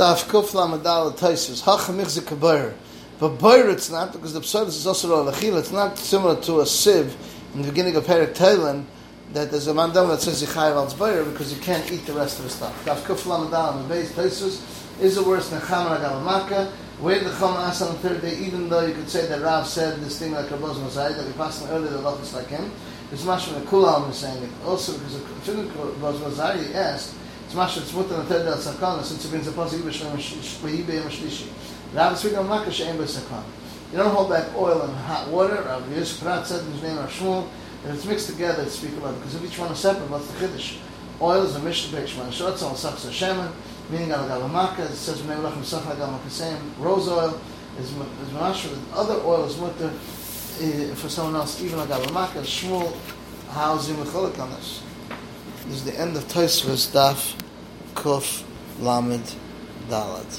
Daf Kuf Lamadal Taisus Hachamich Zikabayr. But Bayr it's not because the psalm is also a lachil. It's not similar to a sieve in the beginning of Perik Toilin that there's a mandam that says Yichayev al Bayr because you can't eat the rest of the stuff. Daf Kuf Lamadal on the base Taisus is the worst than Chamer Agalamaka. Where the Chom asked on the third day, even though you could say that Rav said this thing like Rabboz Mosai, that we passed earlier the lachis like him, it's much from the Kulam is saying it. Also because the Rabboz Mosai he asked. On the third day of Sakana since it brings a positive Yibash Shlishi. Rav is speaking of Makkah She'em B'Sakana. You don't hold back oil and hot water. Rav Yosef Prat said in his name Rav Shmuel, if it's mixed together, it's speak about. Because if each one is separate, what's the Kiddush? Oil is a Mishnah Beit Shemana Shotza, al Sapsa Shemen, meaning al Galamaka, it says Bnei Lachem Safa Galamaka same. Rose oil is, is Manash, other oil is mutter uh, for someone else, even al Galamaka, Shmuel, how's him Mecholik on this? This is the end of Tosfos Daf Kuf Lamed Dalet.